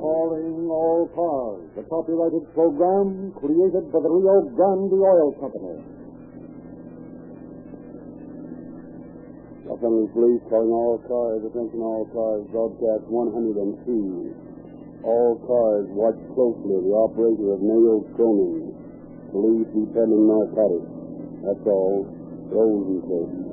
Calling all cars, the copyrighted program created by the Rio Grande Oil Company. Angeles Police calling all cars, attention all cars, broadcast 102. All cars watch closely the operator of Nail Cronin, believe determined narcotics. That's all. Rose and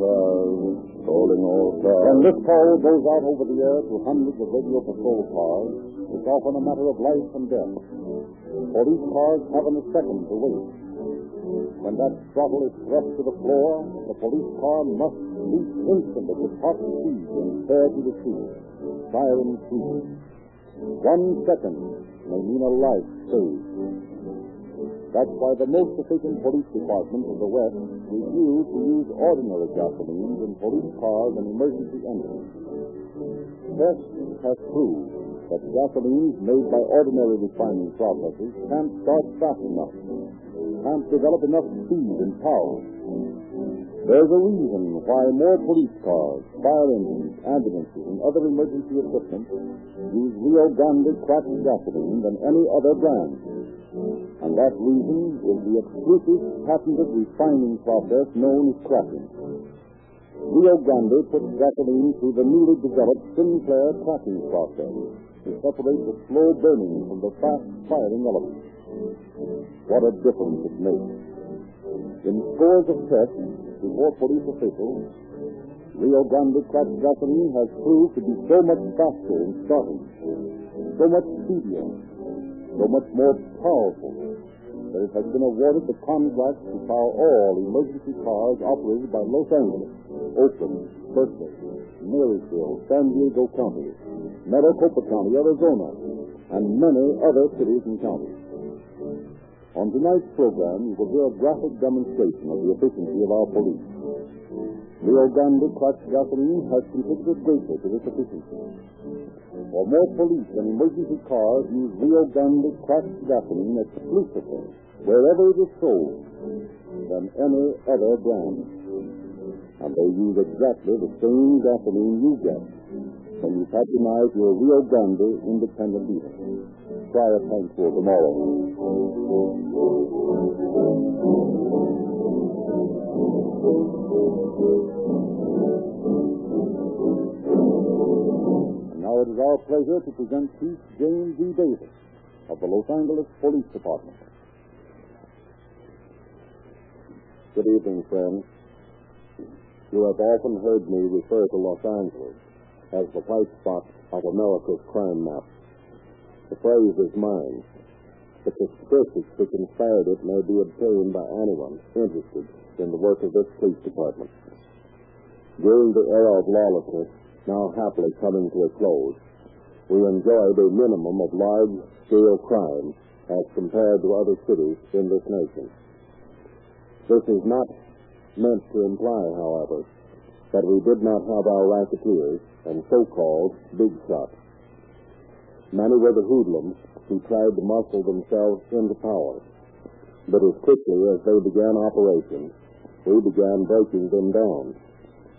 all 12. And this call goes out over the air to hundreds of radio patrol cars. It's often a matter of life and death. For these cars haven't a second to wait. When that throttle is thrust to the floor, the police car must leap instantly with hot speed and fare to the scene. Siren speed. One second may mean a life saved. That's why the most efficient police departments of the West refuse to use ordinary gasolines in police cars and emergency engines. Tests have proved that gasolines made by ordinary refining processes can't start fast enough, can't develop enough speed and power. There's a reason why more police cars, fire engines, ambulances, and other emergency equipment use Rio Grande cracked gasoline than any other brand. And that reason is the exclusive patented refining process known as cracking. Rio Grande puts gasoline through the newly developed Sinclair cracking process to separate the slow burning from the fast firing elements. What a difference it makes. In scores of tests before police officials, Rio Grande cracked gasoline has proved to be so much faster in starting, so much speedier, so much more powerful that it has been awarded the contract to power all emergency cars operated by Los Angeles, Oakland, Berkeley, Marysville, San Diego County, Maricopa County, Arizona, and many other cities and counties. On tonight's program, you will hear a graphic demonstration of the efficiency of our police. Rio Grande Clutch gasoline has contributed greatly to this efficiency. For more police and emergency cars use Rio Grande cracked gasoline exclusively, wherever it is sold, than any other brand. And they use exactly the same gasoline you get when you patronize your Rio Grande independent dealer. Try a tankful tomorrow. Now it is our pleasure to present Chief James E. Davis of the Los Angeles Police Department. Good evening, friends. You have often heard me refer to Los Angeles as the white spot of America's crime map. The phrase is mine, the statistics which inspired it may be obtained by anyone interested in the work of this police department. During the era of lawlessness, now happily coming to a close, we enjoyed a minimum of large-scale crime as compared to other cities in this nation. This is not meant to imply, however, that we did not have our racketeers and so-called big shots. Many were the hoodlums who tried to muscle themselves into power. But as quickly as they began operations, we began breaking them down.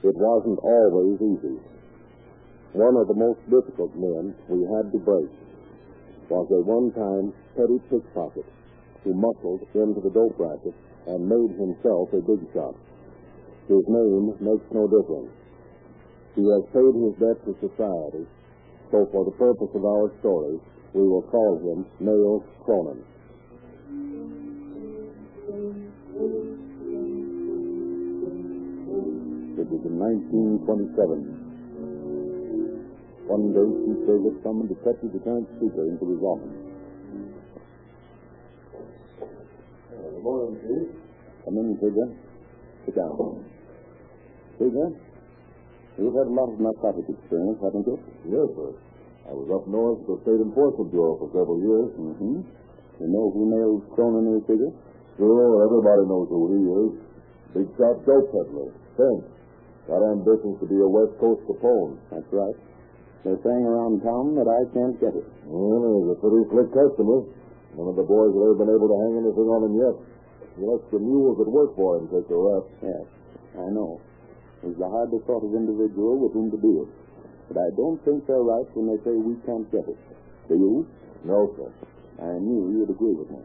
It wasn't always easy. One of the most difficult men we had to break was a one-time petty pickpocket who muscled into the dope racket and made himself a big shot. His name makes no difference. He has paid his debt to society, so for the purpose of our story, we will call him Nail Cronin. It was in 1927. One day, Chief Davis summoned Detective Lieutenant Seeger into his office. Good morning, Chief. Come in, Seeger. Sit down. Seeger, You've had a lot of narcotic experience, haven't you? Yes, sir. I was up north at the State Enforcement Bureau for several years. Mm-hmm. You know who nails Cronin in the figure? Sure, everybody knows who he is. Big shot dope peddler. Fink. Got ambitions to be a West Coast Capone. That's right. They're saying around town that I can't get it. Well, he's a pretty slick customer. None of the boys have ever been able to hang anything on him yet. He lets the mules that work for him take the rap. Yes, I know. He's the hardest sort of individual with whom to deal. But I don't think they're right when they say we can't get it. Do you? No, sir. I knew you'd agree with me.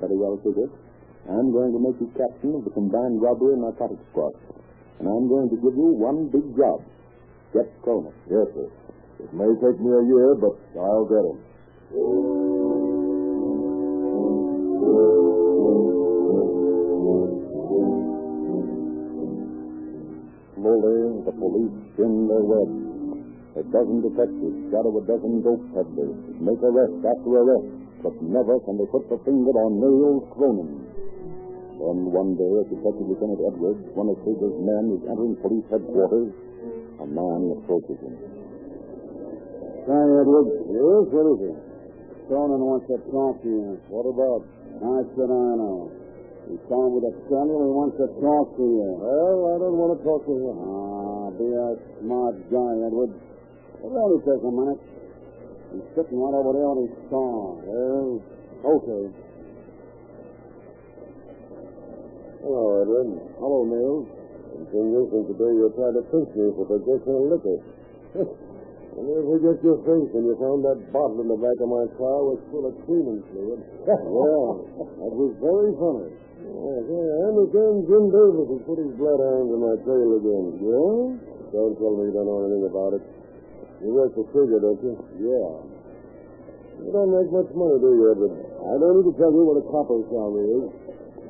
Very well, Seeger. I'm going to make you captain of the combined robbery and narcotics squad. And I'm going to give you one big job. Get Cronin. Yes, sir. It may take me a year, but I'll get him. Slowly, the police spin their web. A dozen detectives shadow a dozen dope peddlers, make arrest after arrest, but never can they put the finger on Nails Cronin. Then one day, as Detective Lieutenant Edwards, one of Seeger's men, is entering police headquarters, a man approaches him. Sorry, Edwards. Yes, what is it? Cronin wants to talk to you. What about? I said I know. He called with a fellow. He wants to talk to you. Well, I don't want to talk to him. Ah, be a smart guy, Edwards. It'll only take a minute. He's sitting right over there on his car. Well, Okay. hello, Edwin. Hello, Mills. Insinuating today you're trying to pinch me for possession of liquor. And if we get your face and you found that bottle in the back of my car was full of cleaning fluid. well, that was very funny. Yes, yeah, and again, Jim Davis has put his bloodhounds on my trail again. Yeah? Don't tell me you don't know anything about it. You work for Seeger, don't you? Yeah. You don't make much money, do you, Edward? I don't need to tell you what a copper salary is.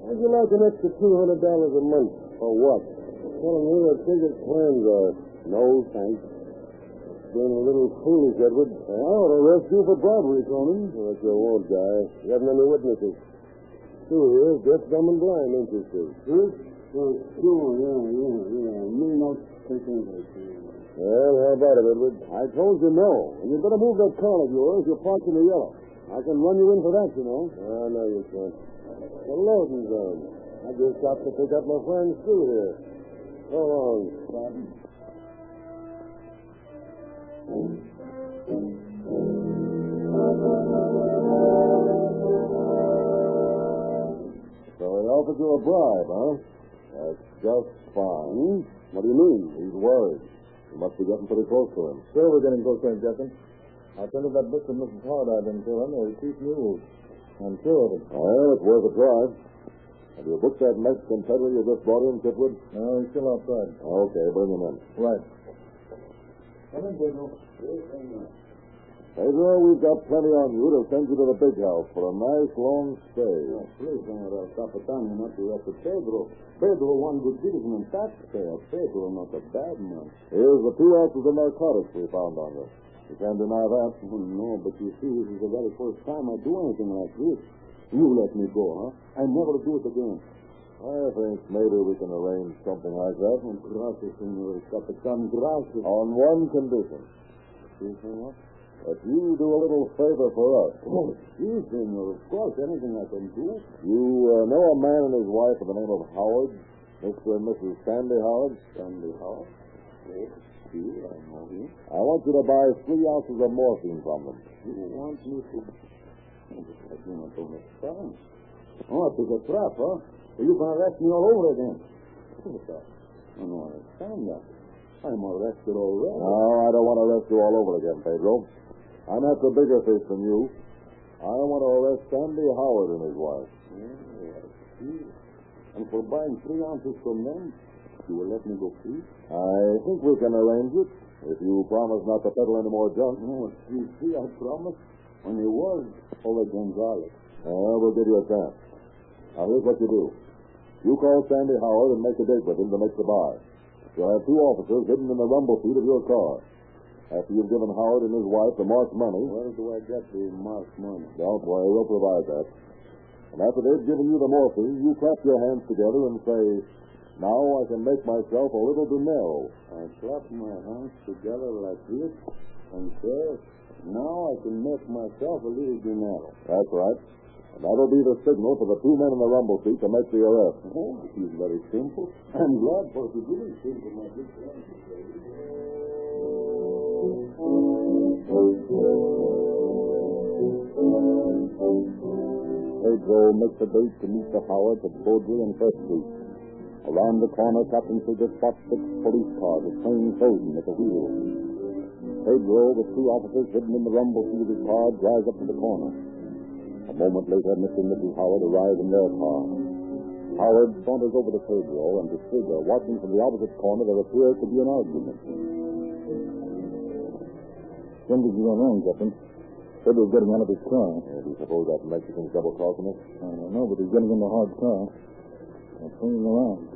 How'd you like an extra $200 a month? For what? Telling me what Seeger's plans are. No, thanks. Being a little foolish, Edward. I ought to arrest you for bribery, Cronin. But you won't, guy. You haven't any witnesses. Two here, deaf, dumb, and blind, ain't you, Steve? Huh? Oh, sure, yeah, yeah, yeah. Me not take English. Well, how about it, Edward? I told you no. And you better move that car of yours. You're parked in the yellow. I can run you in for that, you know. Oh, no, you can't. The loading zone. Um, I just stopped to pick up my friend Stu here. So long. So he offered you a bribe, huh? That's just fine. What do you mean? He's worried. You must be getting pretty close to him. Sure, we're getting close to him, Justin. I printed that book that Mrs. Howard I've been telling. her. There's cheap news. I'm sure of it. Well, it's worth a try. Have you booked that Mexican peddler you just brought in, Kipwood? No, he's still outside. Okay, bring him in. Right. Pedro. We've got plenty on you to send you to the big house for a nice long stay. Please, Senator Capitano, not to arrest Pedro. Pedro, one good citizen and taxpayer. Pedro, not a bad man. Here's the two ounces of narcotics we found on you. You can't deny that. Oh, no, but you see, this is the very first time I do anything like this. You let me go, huh? I never do it again. I think maybe we can arrange something like that. Oh, gracias, Senor Capitan, gracias. On one condition. You say what? That you do a little favor for us. Oh, yes, Senor, of course, anything I can do. You uh, know a man and his wife by the name of Howard? Mr. and Mrs. Sandy Howard? Sandy Howard? Yes, see, I know him. I want you to buy three ounces of morphine from them. You want me to... I do not understand. Oh, it is a trap, huh? So you can arrest me all over again. I don't understand that. I'm arrested already. No, I don't want to arrest you all over again, Pedro. I'm after bigger fish than you. I want to arrest Sandy Howard and his wife. I see. And for buying three ounces from them, you will let me go free? I think we can arrange it if you promise not to peddle any more junk. Oh, you see, I promised. When you was over Gonzales. Well, we'll give you a chance. Now, here's what you do. You call Sandy Howard and make a date with him to make the buy. You'll have two officers hidden in the rumble seat of your car. After you've given Howard and his wife the marked money, Where do I get the marked money? don't worry, we'll provide that. And after they've given you the morphine, you clap your hands together and say, Now I can make myself a little dinero. I clap my hands together like this and say, now I can make myself a little dinero. That's right. And that'll be the signal for the two men in the rumble seat to make the arrest. Oh, it is very simple. I'm glad for it is simple, my good friend. Pedro makes a date to meet the Howards at Beaudry and First Street. Around the corner, Captain Seeger spots six police cars, a plain clothing at the wheel. Pedro, with two officers hidden in the rumble seat of his car, drives up to the corner. A moment later, Mr. and Mrs. Howard arrive in their car. Howard saunters over to Pedro, and to Seeger, watching from the opposite corner, there appears to be an argument. When did you go wrong, Captain? Pedro's getting out of his car. Yeah, do you suppose that Mexican's double crossing us? I don't know, but he's getting in the hard car. I'm turning around.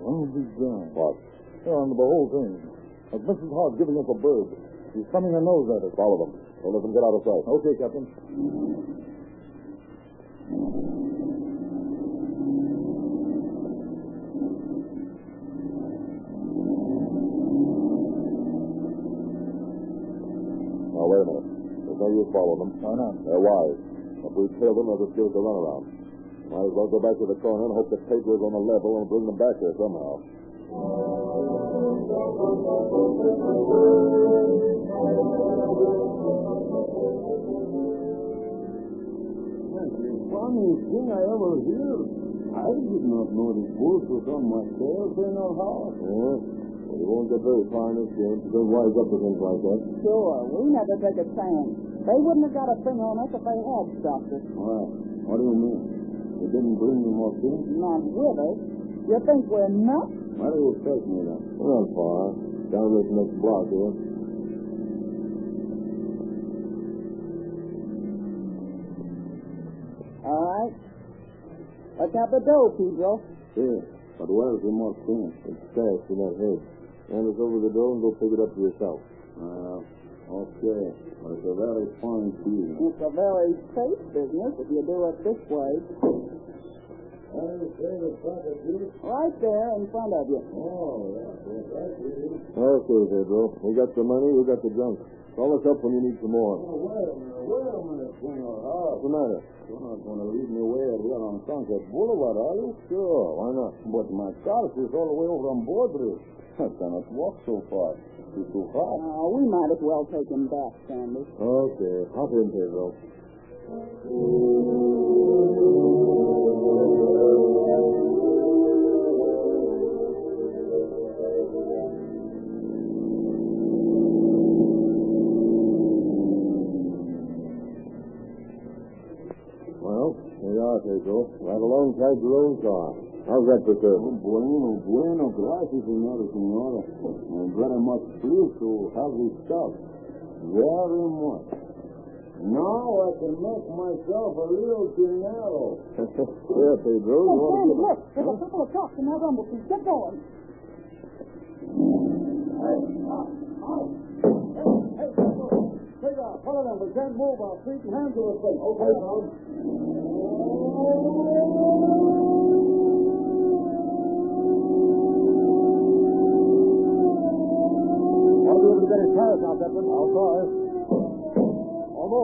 Why is he gone? What? Yeah, under the whole thing. Like Mrs. Hart giving us a bird. He's thumbing her nose at us. Follow them. Let them get out of sight. Okay, Captain. Now, wait a minute. There's no use following them. Why not? They're wise. If we kill them, they'll just give us a runaround. Might as well go back to the corner and hope the that Pedro's on the level and bring them back here somehow. Funniest thing I ever heard. I did not know the wolf was on my tail in our house. Yeah. Well, you won't get very far in this game. Don't wise up to things like that. Sure, we never took a chance. They wouldn't have got a thing on us if they had stopped us. Well, what do you mean? They didn't bring me more things? Not with us. You think we're nuts? Where do you take me then? We're not far. Down this next block here. Let's the dough, Pedro. Yeah, but where's the more things? It's stashed in that head. Hand us over the dough and go pick it up for yourself. Uh, okay. But it's a very fine feeling. It's a very safe business if you do it this way. How do you say the pocket? Right there in front of you. Oh, yeah, yes, I see. Okay, Pedro. We got the money, we got the junk. Call us up when you need some more. Oh, wait a minute, wait a minute, Senor What's the matter? You're not going to leave me way out here on Sunset Boulevard, are you? Sure, why not? But my car is all the way over on Broadway. I cannot walk so far. It's too hot. Uh, we might as well take him back, Sandy. Okay, hop in, Pedro. Alongside your own car. How's that for Oh, service? bueno, bueno, gracias, señora, señora. I'm very much pleased to have this stuff. Very much. Now I can make myself a little dinero. yeah, Pedro. Hey, You want Sandy, to look. There's a couple of cops in that rumble seat. Get going. Hey, hey, hey, Take off. Follow them. We can't move our feet and hands to the face. Okay, now.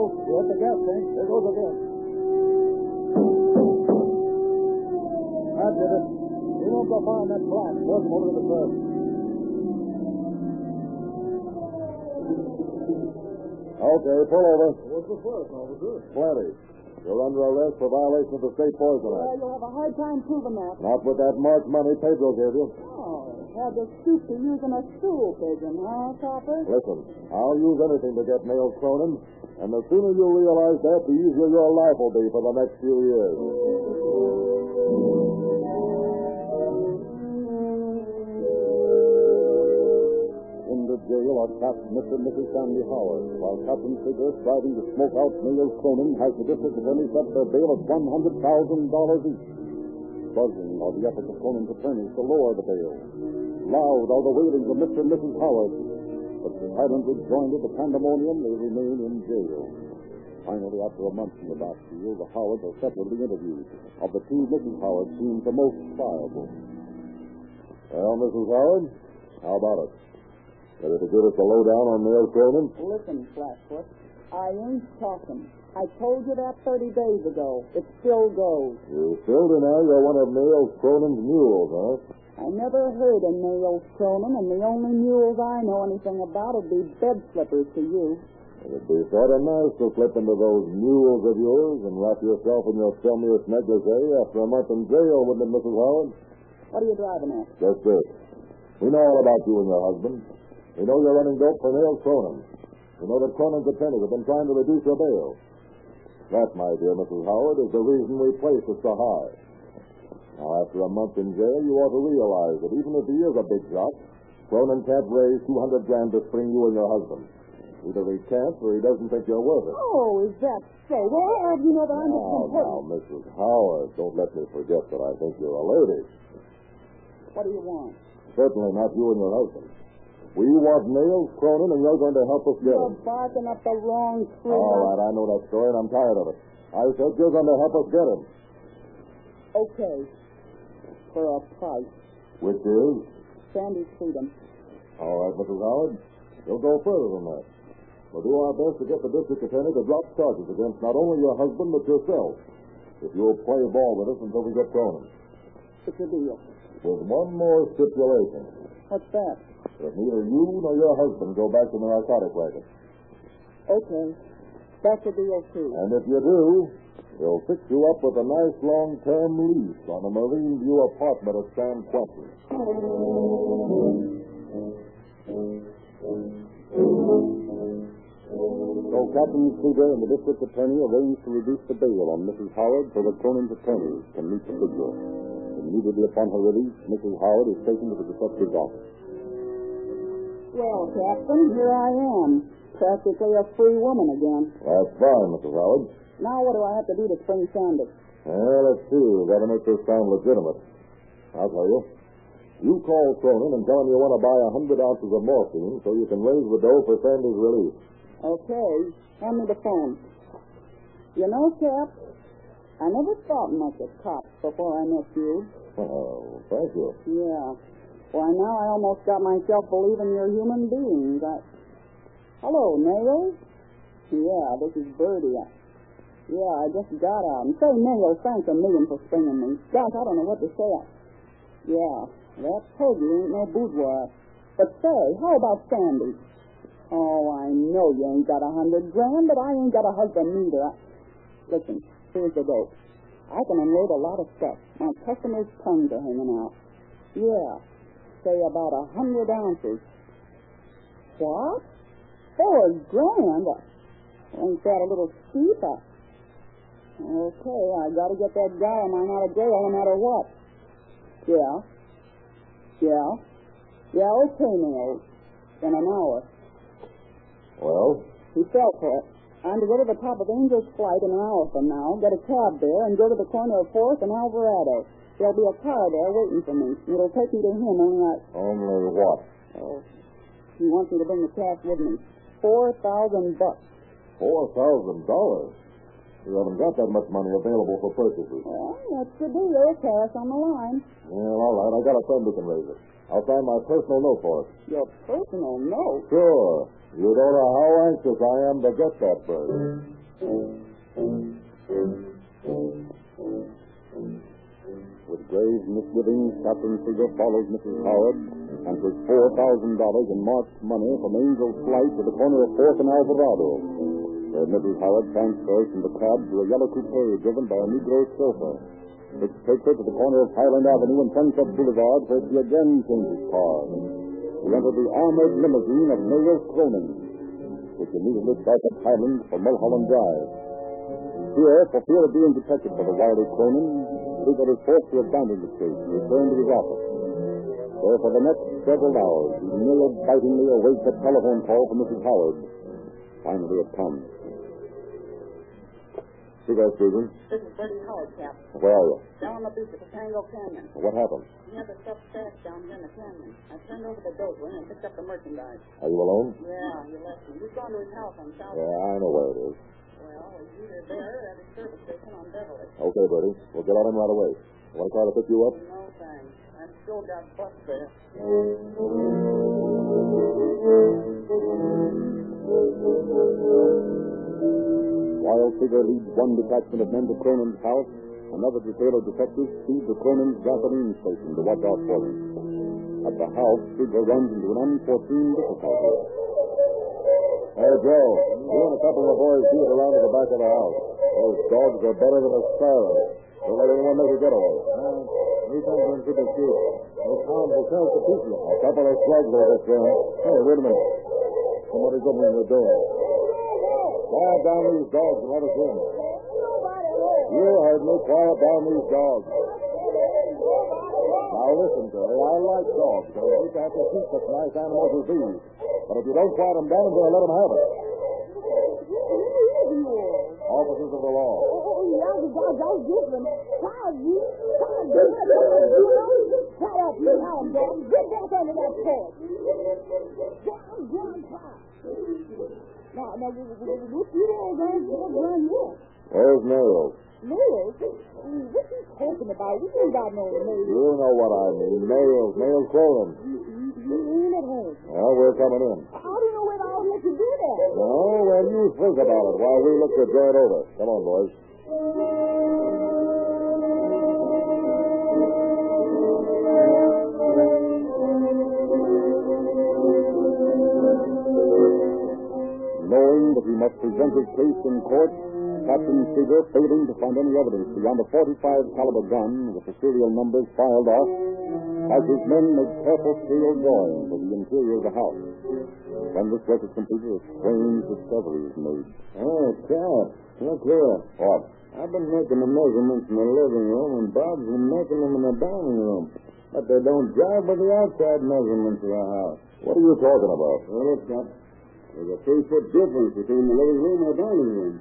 Almost. You're at the gas tank. There goes again. That's it. He won't go far in that flat. Force him over to the curb. Okay, pull over. What's the first, officer? Plenty. You're under arrest for violation of the State Poison Well, Act. you'll have a hard time proving that. Not with that marked money Pedro gave you. Oh, had to stoop to using a stool pigeon, huh, Copper? Listen, I'll use anything to get nails Cronin, and the sooner you realize that, the easier your life will be for the next few years. In the jail are trapped Mr. and Mrs. Sandy Howard, while Captain Seeger, striving to smoke out Nails Cronin, has the district attorney set their bail at $100,000 each. Buzzing are the efforts of Cronin's attorneys to lower the bail. Loud are the wailings of Mr. and Mrs. Howard, silently joined in the pandemonium, they remain in jail. Finally, after a month in the Bastille, the Howards are separately interviewed. Of the two, Mrs. Howard seems the most pliable. Well, Mrs. Howard, how about it? Ready to give us the lowdown on Neil Cronin? Listen, Flatfoot, I ain't talking. I told you that 30 days ago. It still goes. You still deny you're one of Neil Cronin's mules, huh? I never heard of Nails Cronin, and the only mules I know anything about would be bed slippers to you. It'd be sort of nice to slip into those mules of yours and wrap yourself in your filmiest negligee after a month in jail, wouldn't it, Mrs. Howard? What are you driving at? Just this. We know all about you and your husband. We know you're running dope for Neil Cronin. We know that Cronin's attorneys have been trying to reduce your bail. That, my dear Mrs. Howard, is the reason we place it so high. Now, after a month in jail, you ought to realize that even if he is a big shot, Cronin can't raise 200 grand to spring you and your husband. Either he can't or he doesn't think you're worth it. Oh, is that so? Well, do you know that I'm just Now, now, Mrs. Howard, don't let me forget that I think you're a lady. What do you want? Certainly not you and your husband. We want Nails Cronin, and you're going to help us get You're him. barking up the wrong tree. All right, I know that story, and I'm tired of it. I said you're going to help us get him. Okay. For a price. Which is? Sandy's freedom. All right, Mrs. Howard. We'll go further than that. We'll do our best to get the district attorney to drop charges against not only your husband, but yourself. If you'll play ball with us until we get Cronin. It's a deal. With one more stipulation. What's that? That neither you nor your husband go back to the narcotic racket. Okay. That's a deal, too. And if you do, we'll fix you up with a nice long-term lease on a Marine View apartment at San Quentin. So Captain Seeger and the district attorney arranged to reduce the bail on Mrs. Howard so that Cronin's attorneys can meet the figure. Immediately upon her release, Mrs. Howard is taken to the detective's office. Well, Captain, here I am. Practically a free woman again. That's fine, Mrs. Howard. Now what do I have to do to spring Sandy? Well, let's see. We've got to make this sound legitimate. I'll tell you. You call Cronin and tell him you want to buy a hundred ounces of morphine so you can raise the dough for Sandy's release. Okay. Hand me the phone. You know, Cap, I never thought much of cops before I met you. Oh, thank you. Yeah. Why, now I almost got myself believing you're human beings. I... Hello, Nails? Yeah, this is Birdie. Yeah, I just got out. And say, Nails, thanks a million for springing me. Gosh, I don't know what to say. Yeah, that Peggy ain't no boudoir. But say, how about Sandy? Oh, I know you ain't got a hundred grand, but I ain't got a husband neither. Listen, here's the dope. I can unload a lot of stuff. My customers' tongues are hanging out. Yeah, say about a hundred ounces. What? Four grand? Ain't that a little steep? Okay, I gotta get that guy of mine out of jail no matter what. Yeah. Yeah. Yeah, okay, Nails. In an hour. Well, He fell for it. I'm to go to the top of Angel's Flight in an hour from now, get a cab there, and go to the corner of Fourth and Alvarado. There'll be a car there waiting for me. It'll take me to him, only I... only what? Oh, he wants me to bring the cash with me. Four thousand bucks. Four thousand dollars. You haven't got that much money available for purchases. Well, that's the deal. Cash on the line. Well, all right. I got a friend who can raise it. I'll sign my personal note for it. Your personal note. Sure. You don't know how anxious I am to get that bird. With grave misgivings, Captain Seeger followed Mrs. Howard and thousand dollars in marked money from Angel's Flight to the corner of Fourth and Alvarado. Where uh, Mrs. Howard transfers from the cab to a yellow coupe driven by a Negro chauffeur. Which takes her to the corner of Highland Avenue and Sunset Boulevard where she again changes cars. She entered the armored limousine of Mayor Cronin, which immediately starts at Highland for Mulholland Drive. Here, for fear of being detected by the wily Cronin, Seeger is forced to abandon the case and return to his office. Where for the next several hours, he nail-bitingly awaits a telephone call from Mrs. Howard. Finally, it comes. Seeger speaking. This is Bertie Howard, Cap. Where are you? Down on the beach at the Topanga Canyon. What happened? We have the stuff stashed down here in the canyon. I turned over the boat and picked up the merchandise. Are you alone? Yeah, you left me. You've gone to his house on South. Yeah, I know where it is. Well, he's either there or at a service station on Beverly. Okay, Bertie. We'll get on him right away. Want a car to pick you up? No thanks. I've still got bus fare. While Seeger leads one detachment of men to Cronin's house, another detail of detectives speeds to Cronin's gasoline station to watch out for him. At the house, Seeger runs into an unforeseen difficulty. Hey, Joe. You and a couple of the boys beat around to the back of the house. Those dogs are better than a siren. Don't let anyone make a getaway. Uh, we don't want to shoot. No harm will tell the people. A couple of slugs over this thing. Hey, wait a minute. Somebody's opening the door. Quiet down these dogs and let us in. You heard me. Quiet down these dogs. Now listen, Terry. I like dogs. I hate to have to keep such nice animals as these. But if you don't quiet them down, I'm going to let them have it. Officers of the law. Oh, yeah, the dog, that's different. Child, you, child, you, you up, you hound dog. Get back under that porch. Down, down, child. Now, now, what you all going to run here? Where's Nails? Nails? What you talking about? We ain't got no nails. You know what I mean. Nails. Nails Cronin. You ain't at home. Well, we're coming in. I don't know whether I'll let you do that. No, well, you think about it while we look the joint over. Come on, boys. Knowing that he must present his case in court, Captain Seeger, failing to find any evidence beyond a 45 caliber gun with the serial numbers filed off, has his men make careful scale drawings of the interior of the house. When this work is completed, a strange discovery is made. Oh, Cap, look here. What? I've been making the measurements in the living room, and Bob's been making them in the dining room. But they don't jive with the outside measurements of the house. What are you talking about? Well, look, Cap. There's a three-foot difference between the living room and the dining room.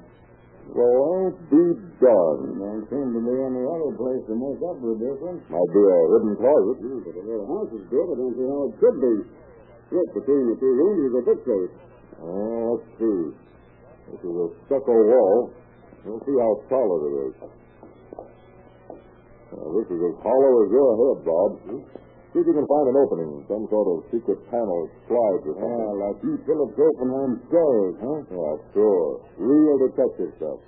Well, won't be done. Don't seem to be any other place to make up the difference. Might be a hidden closet. Hmm, but the little house is good. I don't see how it could be. Look, between the two rooms is a bookcase. Oh, let's see. This is a stucco wall. We'll see how solid it is. Now, this is as hollow as your head, Bob. See if you can find an opening, some sort of secret panel slides or something. Yeah, like you Philip Oppenheim stories, huh? Yeah, sure. Real detective stuff.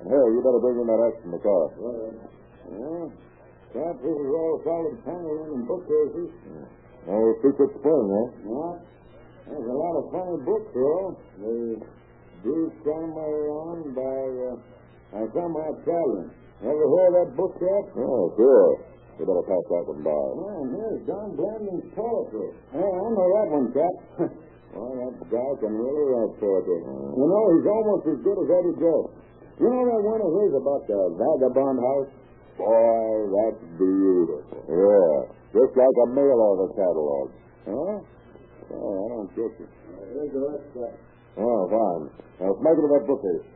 And here, you better bring in that axe from the car. Well, yeah. Cap, this is all solid paneling and bookcases. No secret spring, eh? Yeah. There's a lot of funny books, though. The Bruce Cameron by, uh, by some Italian. Ever hear that book yet? Oh, sure. You better pass that one by. Man, here's Don Blanding's poetry. Yeah, I know that one, Cap. well, that guy can really write poetry. You know, he's almost as good as Eddie Joe. You know that one of his about the vagabond house? Boy, that's beautiful. Yeah. Just like a mail order catalog. Huh? Oh, I don't get you. Here's the rest of Oh, fine. Now, make it to that bookcase.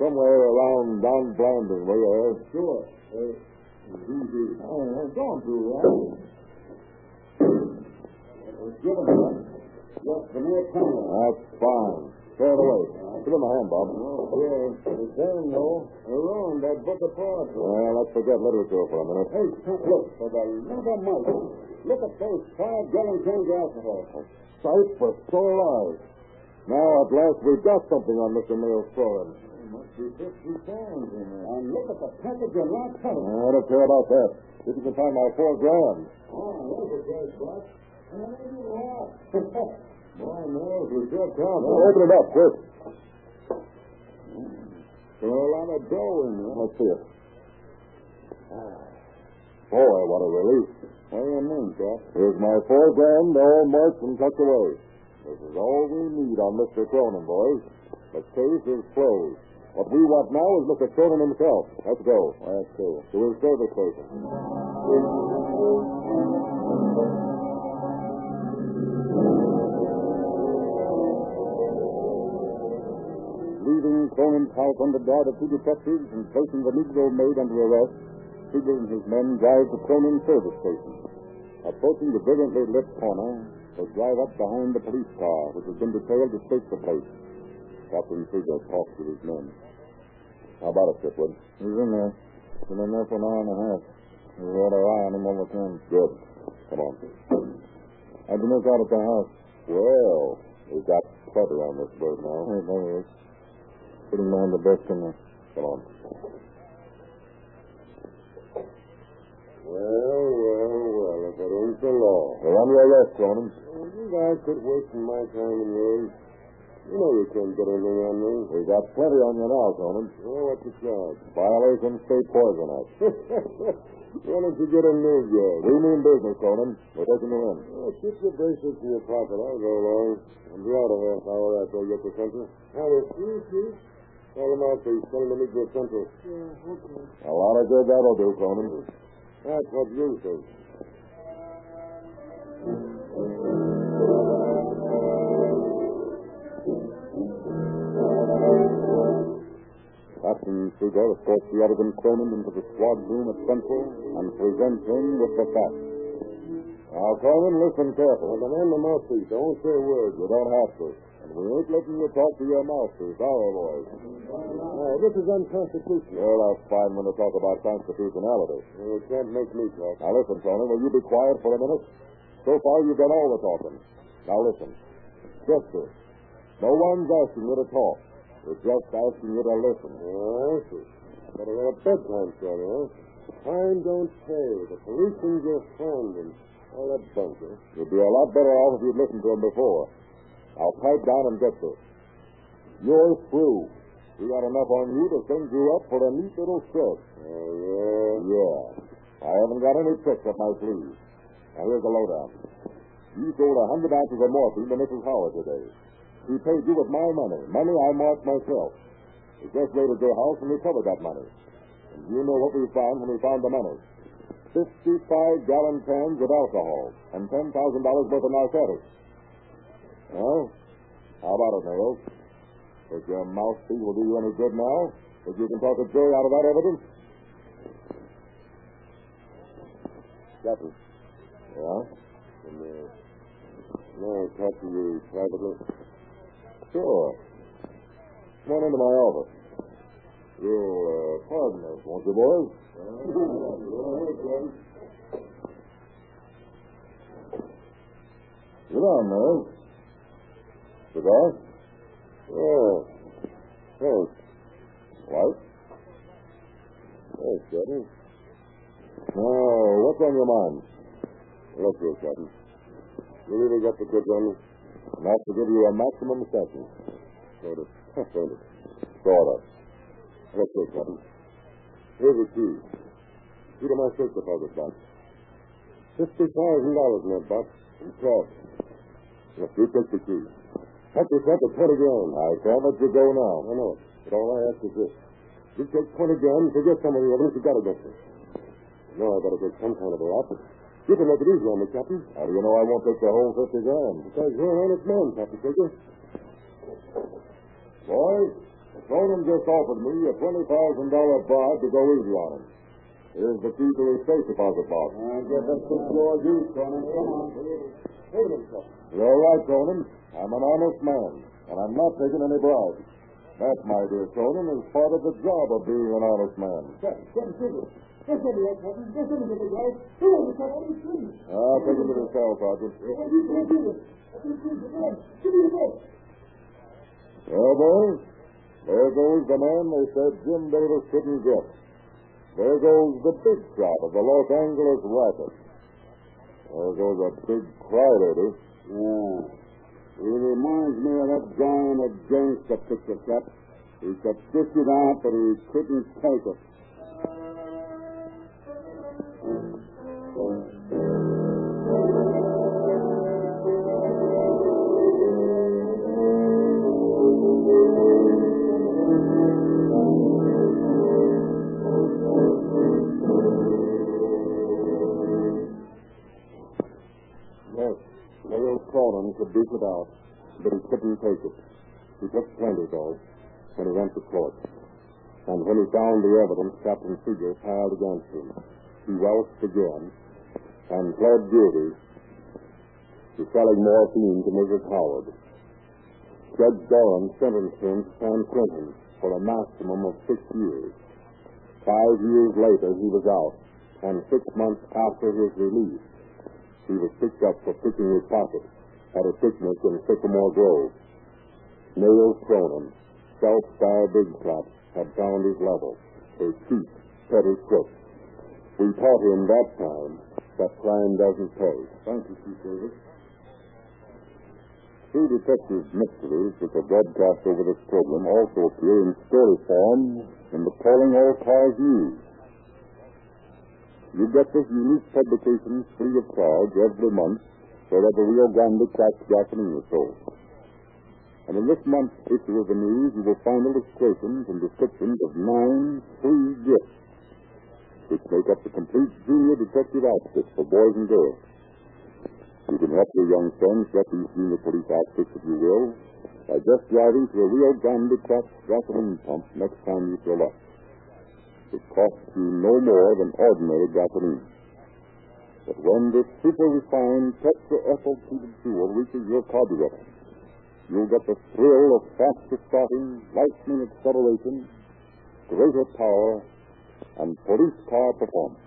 Somewhere around Don Blanding, will you? Sure. Uh, easy. Oh, don't do that. It was given to us. Just the mere. That's fine. Throw it away. Give him a hand, Bob. Oh, okay. The same, though. Around that book of poetry. Well, let's forget literature for a minute. Hey, look, for the love of Mike. Look at those five gallon cans of alcohol. Sight for sore eyes. Now, at last, we've got something on Mr. Mills' throwing. There must be 50 pounds in there. And look at the package of not covered. I oh, don't care about that. If you can find my four grand. Oh, there's a cash box. And I do have. Boy, knows we sure count. Well, open it up, quick. Throw a lot of dough in there. Let's see it. Boy, what a relief. What do you mean, Cap? Here's my four grand, all marked and tucked away. This is all we need on Mr. Cronin, boys. The case is closed. What we want now is Mr. Cronin himself. Let's go. Let's. To his service station. Leaving Cronin's house under guard of two detectives and placing the Negro maid under arrest, Seeger and his men drive to Cronin's service station. Approaching the brilliantly lit corner, they drive up behind the police car, which has been detailed to search the place. Captain Seeger talks with his men. How about it, Chipwood? He's in there. Been in there for an hour and a half. We had our eye on him all the time. Good. Come on. How'd you make out at the house? Well, we've got clutter on this bird now. Hey, there he is. Putting behind the desk in there. Come on. Well, well, well, if it ain't the law. We're under arrest, Cronin. Well, you guys quit wasting my time and yours. You know you can't get anything on me. We've got plenty on you now, Cronin. Oh, what's the charge? Violation state poison act. Why don't you get a new job? We mean business, Cronin. We're taking you in. Oh, keep your bracelets in your pocket. I'll go along. I'll be out of half hour after I get to Central. Howdy, Chief, Chief. Tell them out, please. Tell them to meet you at Central. A lot of good that'll do, Cronin. That's what you think. Captain Seeger escorts the Elegant Cronin into the squad room at Central and presents him with the facts. Now, Cronin, listen carefully. Man the mouthpiece. I won't say a word. You don't have to. And we ain't letting you talk to your mouthpiece, our boys. Now, this is unconstitutional. Well, that's fine when to talk about constitutionality. You can't make me talk. Now, listen, Cronin, will you be quiet for a minute? So far, you've done all the talking. Now, listen. Just this. No one's asking you to talk. We're just asking you to listen. Oh, I see. I got a bedtime story, huh? Time don't pay. The policeman's your friend and all that bunker. You'd be a lot better off if you'd listened to him before. I'll pipe down and get this. You're through. We got enough on you to send you up for a neat little stretch. Oh, yeah? Yeah. I haven't got any tricks up my sleeve. Now, here's the lowdown. You sold a hundred ounces of morphine to Mrs. Howard today. She paid you with my money, money I marked myself. We just raided your house and recovered that money. And you know what we found when we found the money. Fifty-five gallon cans of alcohol and ten thousand dollars worth of narcotics. Well, how about it, Nails? Does your mouthpiece will do you any good now? If you can talk a jury out of that evidence? Captain. Yeah? Can, uh, may talk to you privately? Sure. Come on into my office. You'll uh, pardon us, won't you, boys? Sit down, man. Cigar? Oh. Thanks. Light? Thanks, Captain. Now, what's on your mind? Look Captain. You really got the goods on me? Enough to give you a maximum sentence. Sort of. Sort of. Sort of. Look here, Captain. Here's the key. Key to my safe deposit box. Fifty thousand dollars in that box. In cash. Look, you take the key. Help yourself to twenty grand. I can't let you go now. I know it. But all I ask is this. You take twenty grand and forget some of the evidence you got against me. No, I gotta take some kind of a rap. You can make it easy on me, Captain. How do you know I won't take the whole fifty grand? Because you're an honest man, Captain Seeger. Boys, Cronin just offered me a twenty thousand dollar bribe to go easy on him. Here's the key to his safe deposit box. I guess that's the floor you, Cronin. Come on. Hold it, Captain. You're right, Cronin. I'm an honest man, and I'm not taking any bribes. That, my dear Cronin, is part of the job of being an honest man. Captain, Captain Seeger. Just let me out, Captain. Just let me get the guy. Who was it, Captain? Please. I'll take him to the cell, Sergeant. You can't do this. Captain, please, the man. Give me the best. Well, boys, there goes the man they said Jim Davis couldn't get. There goes the big shot of the Los Angeles racket. There goes a big crybaby. Yeah. He reminds me of that guy in the gangster picture, Cap. He could dish out, but he couldn't take it. Cronin could beat it out, but he couldn't take it. He took plenty, though, when he went to court. And when he found the evidence Captain Seeger piled against him, he welched again and pled guilty to selling morphine to Mrs. Howard. Judge Doran sentenced him to San Quentin for a maximum of six years. Five years later, he was out, and six months after his release, he was picked up for picking his pocket at a picnic in Sycamore Grove. Nails Cronin, self-styled Big Cat, had found his level, a cheap, petty crook. We taught him that time that crime doesn't pay. Thank you, Chief Davis. True Detective Mysteries, which are broadcast over this program, also appear in story form in the Calling All Cars News. You get this unique publication free of charge every month wherever Rio Grande cracked gasoline is sold. And in this month's issue of the news, you will find illustrations and descriptions of nine free gifts which make up the complete junior detective outfit for boys and girls. You can help your young friends get these junior police outfits, if you will, by just driving to a Rio Grande cracked gasoline pump next time you fill up. It costs you no more than ordinary gasoline. But when this super refined tetraethyl fuel reaches your carburetor, you'll get the thrill of faster starting, lightning acceleration, greater power, and police car performance.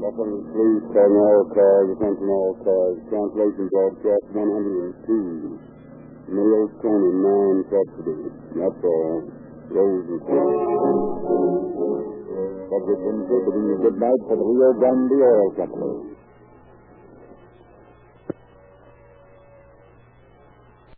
Buffalo Police calling all cars, attention all cars. Translation broadcast 102. Nails Tony, 9 subsidy. That's uh, all. Rose and Subject in good night for the Rio Grande Oil Company.